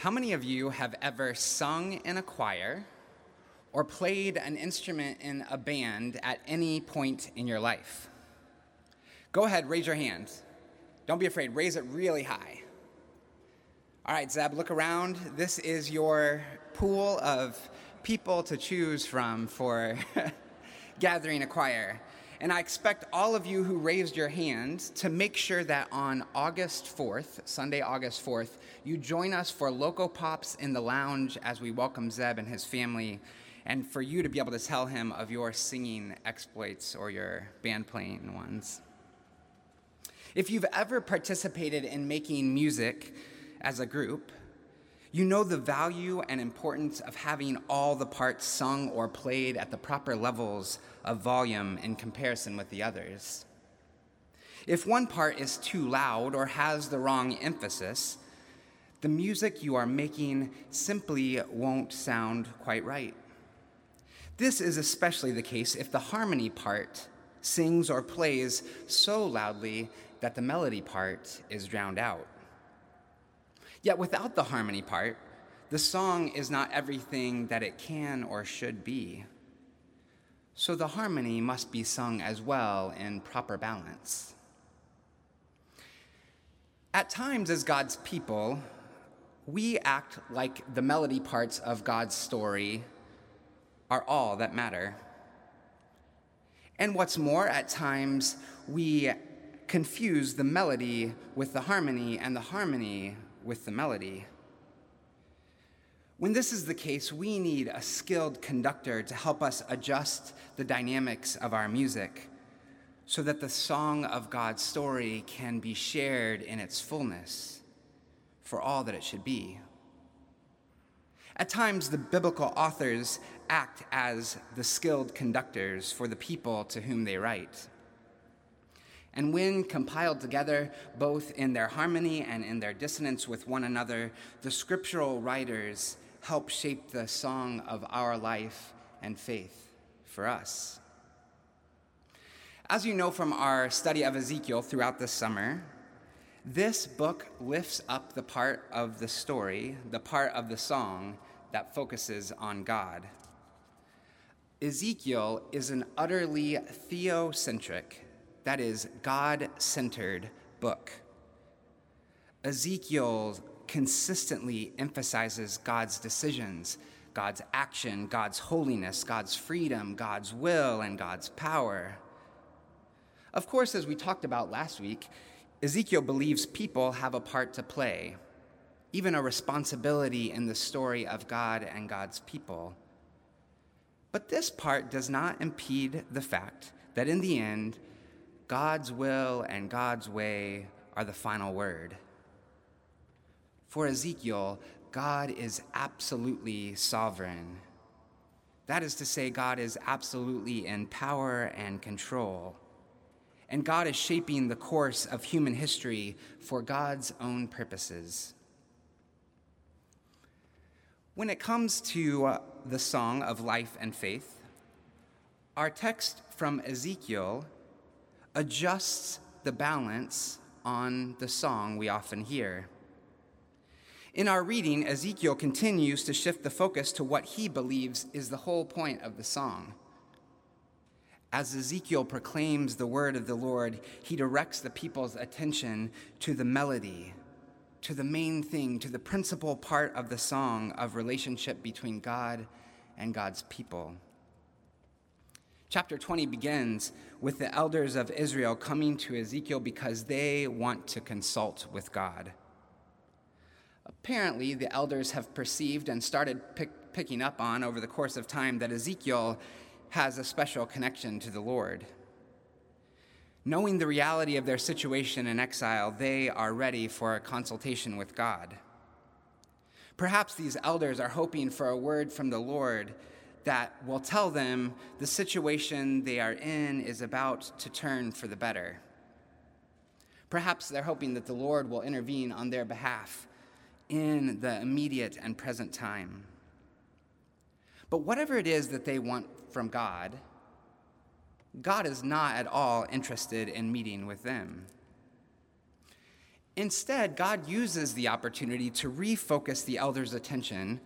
How many of you have ever sung in a choir or played an instrument in a band at any point in your life? Go ahead, raise your hand. Don't be afraid, raise it really high. All right, Zeb, look around. This is your pool of people to choose from for gathering a choir. And I expect all of you who raised your hand to make sure that on August 4th, Sunday, August 4th, you join us for Loco Pops in the lounge as we welcome Zeb and his family, and for you to be able to tell him of your singing exploits or your band playing ones. If you've ever participated in making music as a group, you know the value and importance of having all the parts sung or played at the proper levels of volume in comparison with the others. If one part is too loud or has the wrong emphasis, the music you are making simply won't sound quite right. This is especially the case if the harmony part sings or plays so loudly that the melody part is drowned out. Yet without the harmony part, the song is not everything that it can or should be. So the harmony must be sung as well in proper balance. At times, as God's people, we act like the melody parts of God's story are all that matter. And what's more, at times, we confuse the melody with the harmony and the harmony with the melody. When this is the case, we need a skilled conductor to help us adjust the dynamics of our music so that the song of God's story can be shared in its fullness for all that it should be. At times, the biblical authors act as the skilled conductors for the people to whom they write. And when compiled together, both in their harmony and in their dissonance with one another, the scriptural writers help shape the song of our life and faith for us. As you know from our study of Ezekiel throughout the summer, this book lifts up the part of the story, the part of the song that focuses on God. Ezekiel is an utterly theocentric, that is, God centered book. Ezekiel consistently emphasizes God's decisions, God's action, God's holiness, God's freedom, God's will, and God's power. Of course, as we talked about last week, Ezekiel believes people have a part to play, even a responsibility in the story of God and God's people. But this part does not impede the fact that in the end, God's will and God's way are the final word. For Ezekiel, God is absolutely sovereign. That is to say, God is absolutely in power and control. And God is shaping the course of human history for God's own purposes. When it comes to uh, the song of life and faith, our text from Ezekiel adjusts the balance on the song we often hear. In our reading, Ezekiel continues to shift the focus to what he believes is the whole point of the song. As Ezekiel proclaims the word of the Lord, he directs the people's attention to the melody, to the main thing, to the principal part of the song of relationship between God and God's people. Chapter 20 begins with the elders of Israel coming to Ezekiel because they want to consult with God. Apparently, the elders have perceived and started pick, picking up on over the course of time that Ezekiel has a special connection to the Lord. Knowing the reality of their situation in exile, they are ready for a consultation with God. Perhaps these elders are hoping for a word from the Lord that will tell them the situation they are in is about to turn for the better. Perhaps they're hoping that the Lord will intervene on their behalf in the immediate and present time. But whatever it is that they want from God, God is not at all interested in meeting with them. Instead, God uses the opportunity to refocus the elders' attention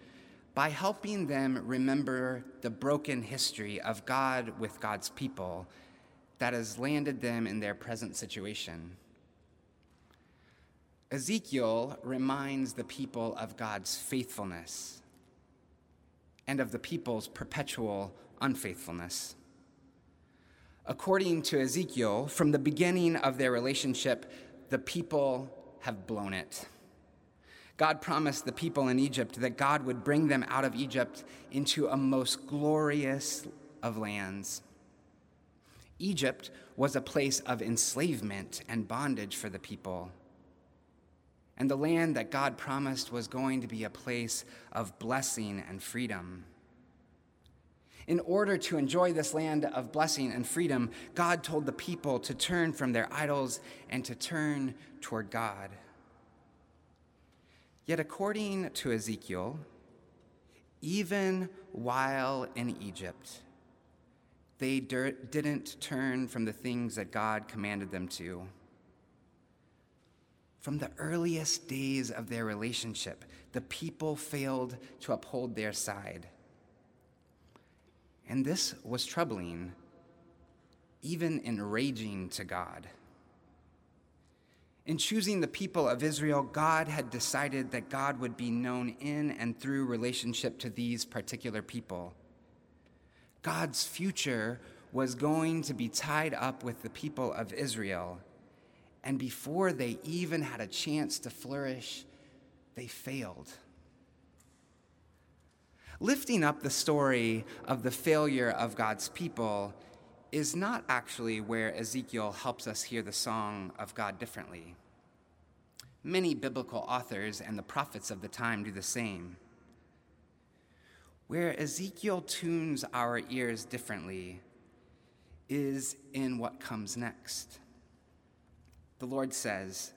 by helping them remember the broken history of God with God's people that has landed them in their present situation. Ezekiel reminds the people of God's faithfulness and of the people's perpetual unfaithfulness. According to Ezekiel, from the beginning of their relationship, the people have blown it. God promised the people in Egypt that God would bring them out of Egypt into a most glorious of lands. Egypt was a place of enslavement and bondage for the people. And the land that God promised was going to be a place of blessing and freedom. In order to enjoy this land of blessing and freedom, God told the people to turn from their idols and to turn toward God. Yet, according to Ezekiel, even while in Egypt, they didn't turn from the things that God commanded them to. From the earliest days of their relationship, the people failed to uphold their side. And this was troubling, even enraging to God. In choosing the people of Israel, God had decided that God would be known in and through relationship to these particular people. God's future was going to be tied up with the people of Israel. And before they even had a chance to flourish, they failed. Lifting up the story of the failure of God's people is not actually where Ezekiel helps us hear the song of God differently. Many biblical authors and the prophets of the time do the same. Where Ezekiel tunes our ears differently is in what comes next. The Lord says,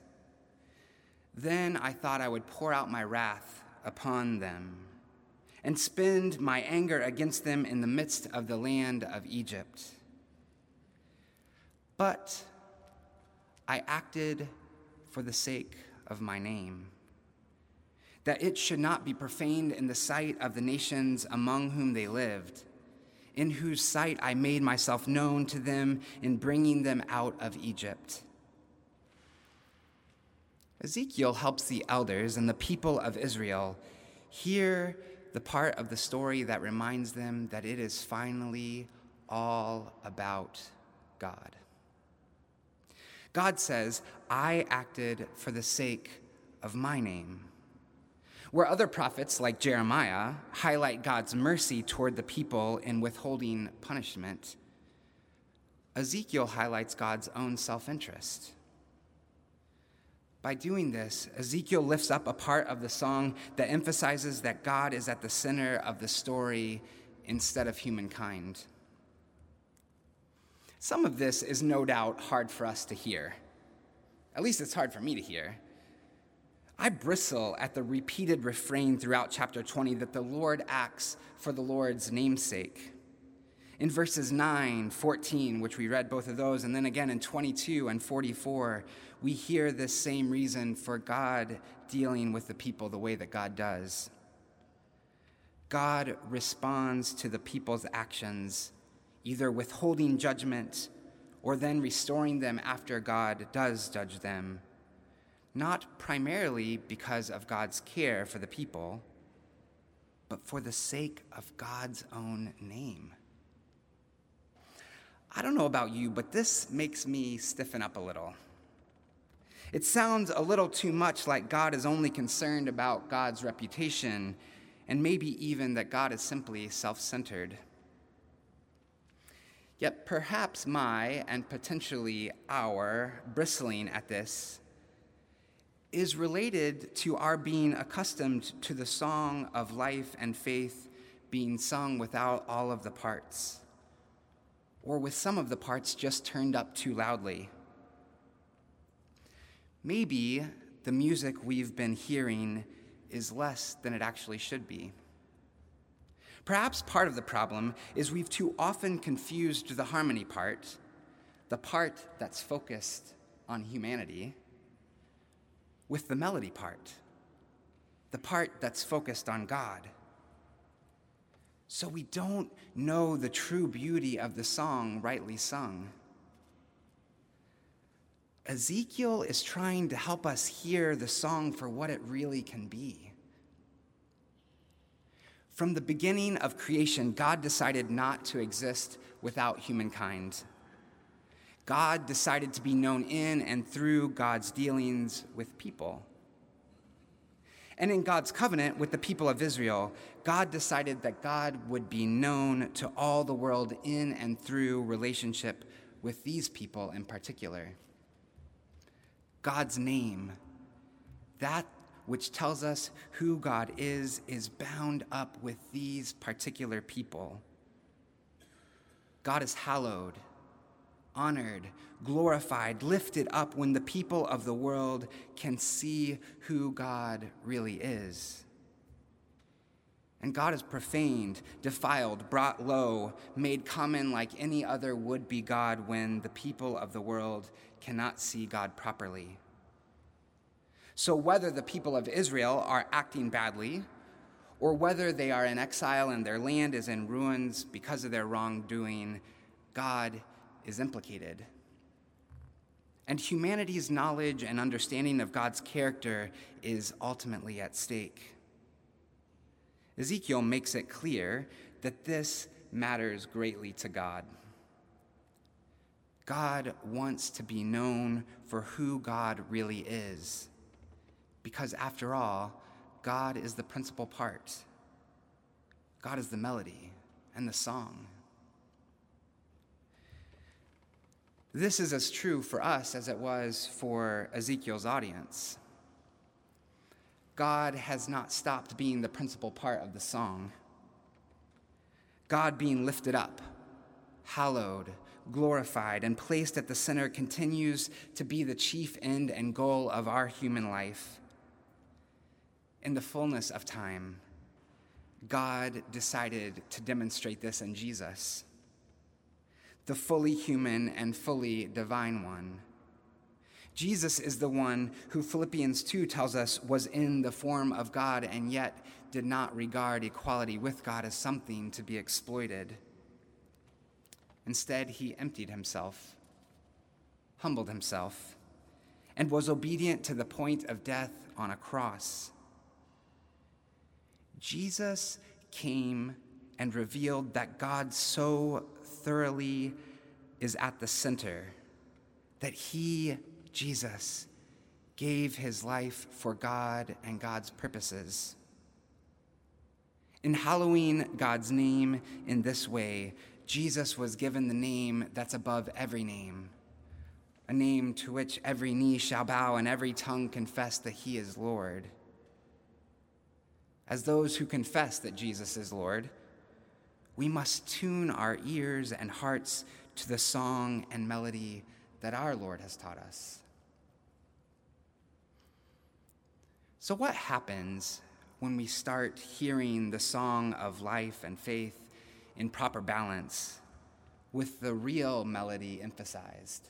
Then I thought I would pour out my wrath upon them and spend my anger against them in the midst of the land of Egypt. But I acted for the sake of my name that it should not be profaned in the sight of the nations among whom they lived, in whose sight I made myself known to them in bringing them out of Egypt. Ezekiel helps the elders and the people of Israel hear the part of the story that reminds them that it is finally all about God. God says, I acted for the sake of my name. Where other prophets, like Jeremiah, highlight God's mercy toward the people in withholding punishment, Ezekiel highlights God's own self interest. By doing this, Ezekiel lifts up a part of the song that emphasizes that God is at the center of the story instead of humankind. Some of this is no doubt hard for us to hear. At least it's hard for me to hear. I bristle at the repeated refrain throughout chapter 20 that the Lord acts for the Lord's namesake. In verses 9, 14, which we read both of those, and then again in 22 and 44, we hear this same reason for God dealing with the people the way that God does. God responds to the people's actions, either withholding judgment or then restoring them after God does judge them not primarily because of God's care for the people, but for the sake of God's own name. I don't know about you, but this makes me stiffen up a little. It sounds a little too much like God is only concerned about God's reputation, and maybe even that God is simply self centered. Yet perhaps my, and potentially our, bristling at this is related to our being accustomed to the song of life and faith being sung without all of the parts, or with some of the parts just turned up too loudly. Maybe the music we've been hearing is less than it actually should be. Perhaps part of the problem is we've too often confused the harmony part, the part that's focused on humanity, with the melody part, the part that's focused on God. So we don't know the true beauty of the song rightly sung. Ezekiel is trying to help us hear the song for what it really can be. From the beginning of creation, God decided not to exist without humankind. God decided to be known in and through God's dealings with people. And in God's covenant with the people of Israel, God decided that God would be known to all the world in and through relationship with these people in particular. God's name, that which tells us who God is, is bound up with these particular people. God is hallowed, honored, glorified, lifted up when the people of the world can see who God really is. And God is profaned, defiled, brought low, made common like any other would be God when the people of the world cannot see God properly. So, whether the people of Israel are acting badly, or whether they are in exile and their land is in ruins because of their wrongdoing, God is implicated. And humanity's knowledge and understanding of God's character is ultimately at stake. Ezekiel makes it clear that this matters greatly to God. God wants to be known for who God really is. Because after all, God is the principal part. God is the melody and the song. This is as true for us as it was for Ezekiel's audience. God has not stopped being the principal part of the song. God being lifted up, hallowed, glorified, and placed at the center continues to be the chief end and goal of our human life. In the fullness of time, God decided to demonstrate this in Jesus, the fully human and fully divine one. Jesus is the one who Philippians 2 tells us was in the form of God and yet did not regard equality with God as something to be exploited. Instead, he emptied himself, humbled himself, and was obedient to the point of death on a cross. Jesus came and revealed that God so thoroughly is at the center that he Jesus gave his life for God and God's purposes. In hallowing God's name in this way, Jesus was given the name that's above every name, a name to which every knee shall bow and every tongue confess that he is Lord. As those who confess that Jesus is Lord, we must tune our ears and hearts to the song and melody that our Lord has taught us. So, what happens when we start hearing the song of life and faith in proper balance with the real melody emphasized?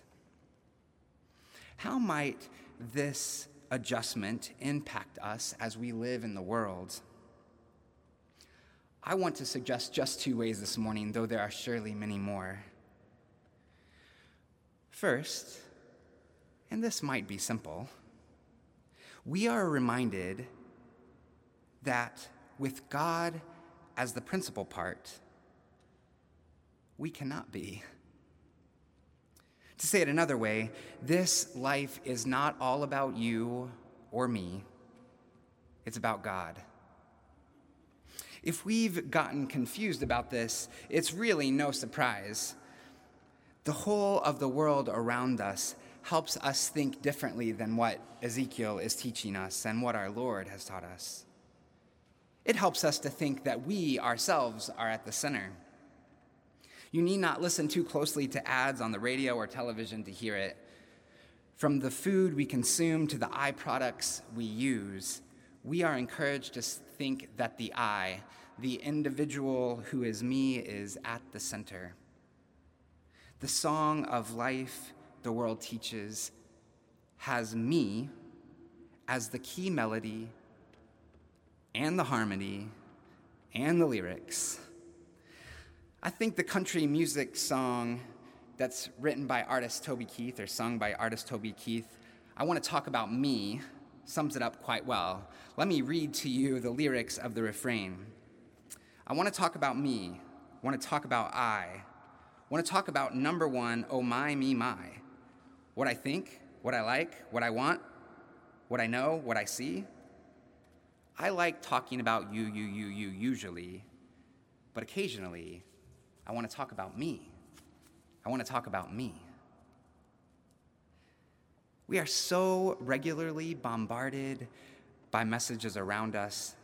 How might this adjustment impact us as we live in the world? I want to suggest just two ways this morning, though there are surely many more. First, and this might be simple we are reminded that with God as the principal part, we cannot be. To say it another way, this life is not all about you or me, it's about God. If we've gotten confused about this, it's really no surprise. The whole of the world around us helps us think differently than what Ezekiel is teaching us and what our Lord has taught us. It helps us to think that we ourselves are at the center. You need not listen too closely to ads on the radio or television to hear it. From the food we consume to the eye products we use, we are encouraged to think that the I, the individual who is me, is at the center. The song of life the world teaches has me as the key melody and the harmony and the lyrics. I think the country music song that's written by artist Toby Keith or sung by artist Toby Keith, I want to talk about me, sums it up quite well. Let me read to you the lyrics of the refrain. I want to talk about me, I want to talk about I, I want to talk about number one, oh my, me, my. What I think, what I like, what I want, what I know, what I see. I like talking about you, you, you, you usually, but occasionally I want to talk about me. I want to talk about me. We are so regularly bombarded by messages around us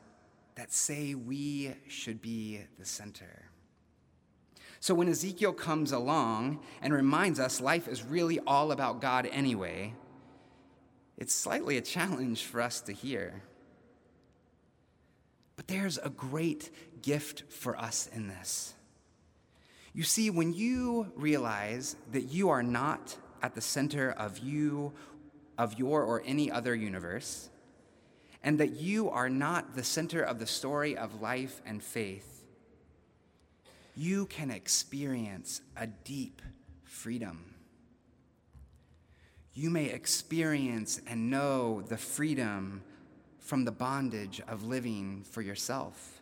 that say we should be the center. So when Ezekiel comes along and reminds us life is really all about God anyway, it's slightly a challenge for us to hear. But there's a great gift for us in this. You see, when you realize that you are not at the center of you, of your or any other universe, and that you are not the center of the story of life and faith, you can experience a deep freedom. You may experience and know the freedom from the bondage of living for yourself.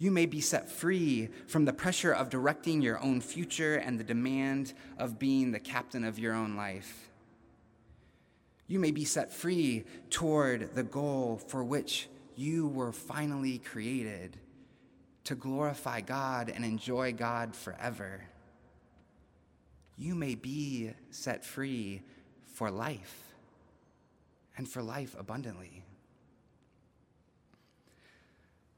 You may be set free from the pressure of directing your own future and the demand of being the captain of your own life. You may be set free toward the goal for which you were finally created to glorify God and enjoy God forever. You may be set free for life and for life abundantly.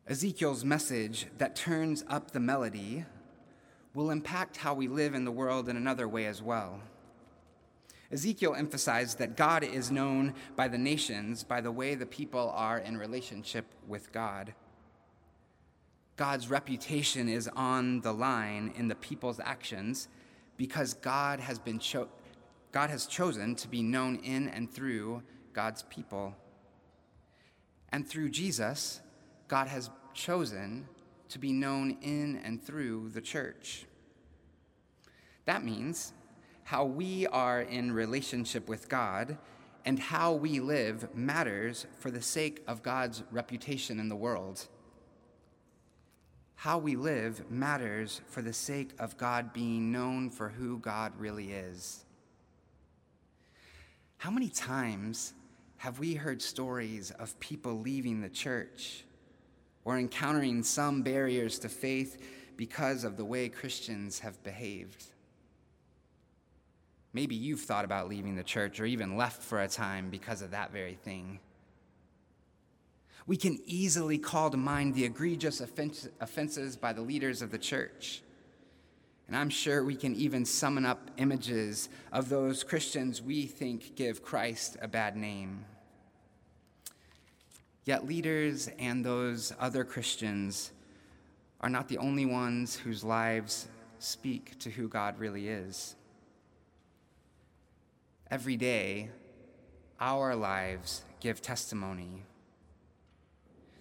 Ezekiel's message that turns up the melody will impact how we live in the world in another way as well. Ezekiel emphasized that God is known by the nations by the way the people are in relationship with God. God's reputation is on the line in the people's actions because God has been cho- God has chosen to be known in and through God's people. And through Jesus, God has chosen to be known in and through the church. That means how we are in relationship with God and how we live matters for the sake of God's reputation in the world. How we live matters for the sake of God being known for who God really is. How many times have we heard stories of people leaving the church? Or encountering some barriers to faith because of the way Christians have behaved. Maybe you've thought about leaving the church or even left for a time because of that very thing. We can easily call to mind the egregious offenses by the leaders of the church. And I'm sure we can even summon up images of those Christians we think give Christ a bad name. Yet leaders and those other Christians are not the only ones whose lives speak to who God really is. Every day, our lives give testimony.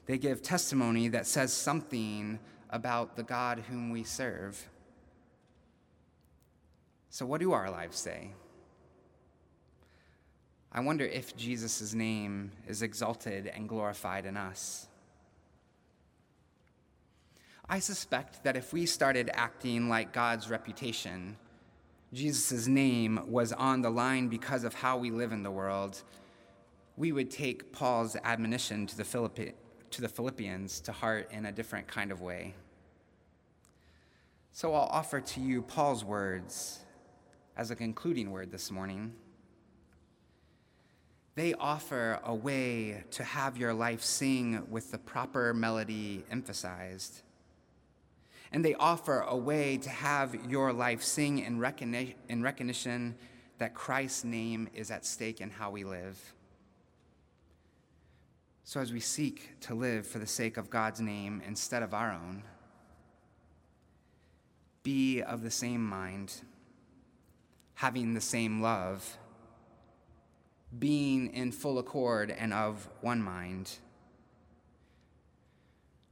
They give testimony that says something about the God whom we serve. So, what do our lives say? I wonder if Jesus' name is exalted and glorified in us. I suspect that if we started acting like God's reputation, Jesus' name was on the line because of how we live in the world, we would take Paul's admonition to the, Philippi- to the Philippians to heart in a different kind of way. So I'll offer to you Paul's words as a concluding word this morning. They offer a way to have your life sing with the proper melody emphasized. And they offer a way to have your life sing in, recogni- in recognition that Christ's name is at stake in how we live. So, as we seek to live for the sake of God's name instead of our own, be of the same mind, having the same love being in full accord and of one mind.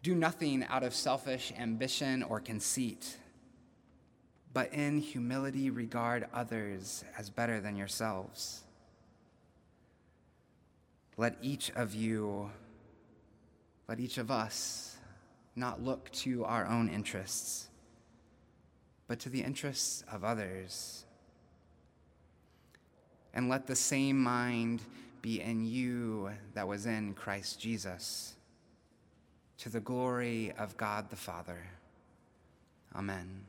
Do nothing out of selfish ambition or conceit, but in humility regard others as better than yourselves. Let each of you, let each of us not look to our own interests, but to the interests of others. And let the same mind be in you that was in Christ Jesus to the glory of God the Father. Amen.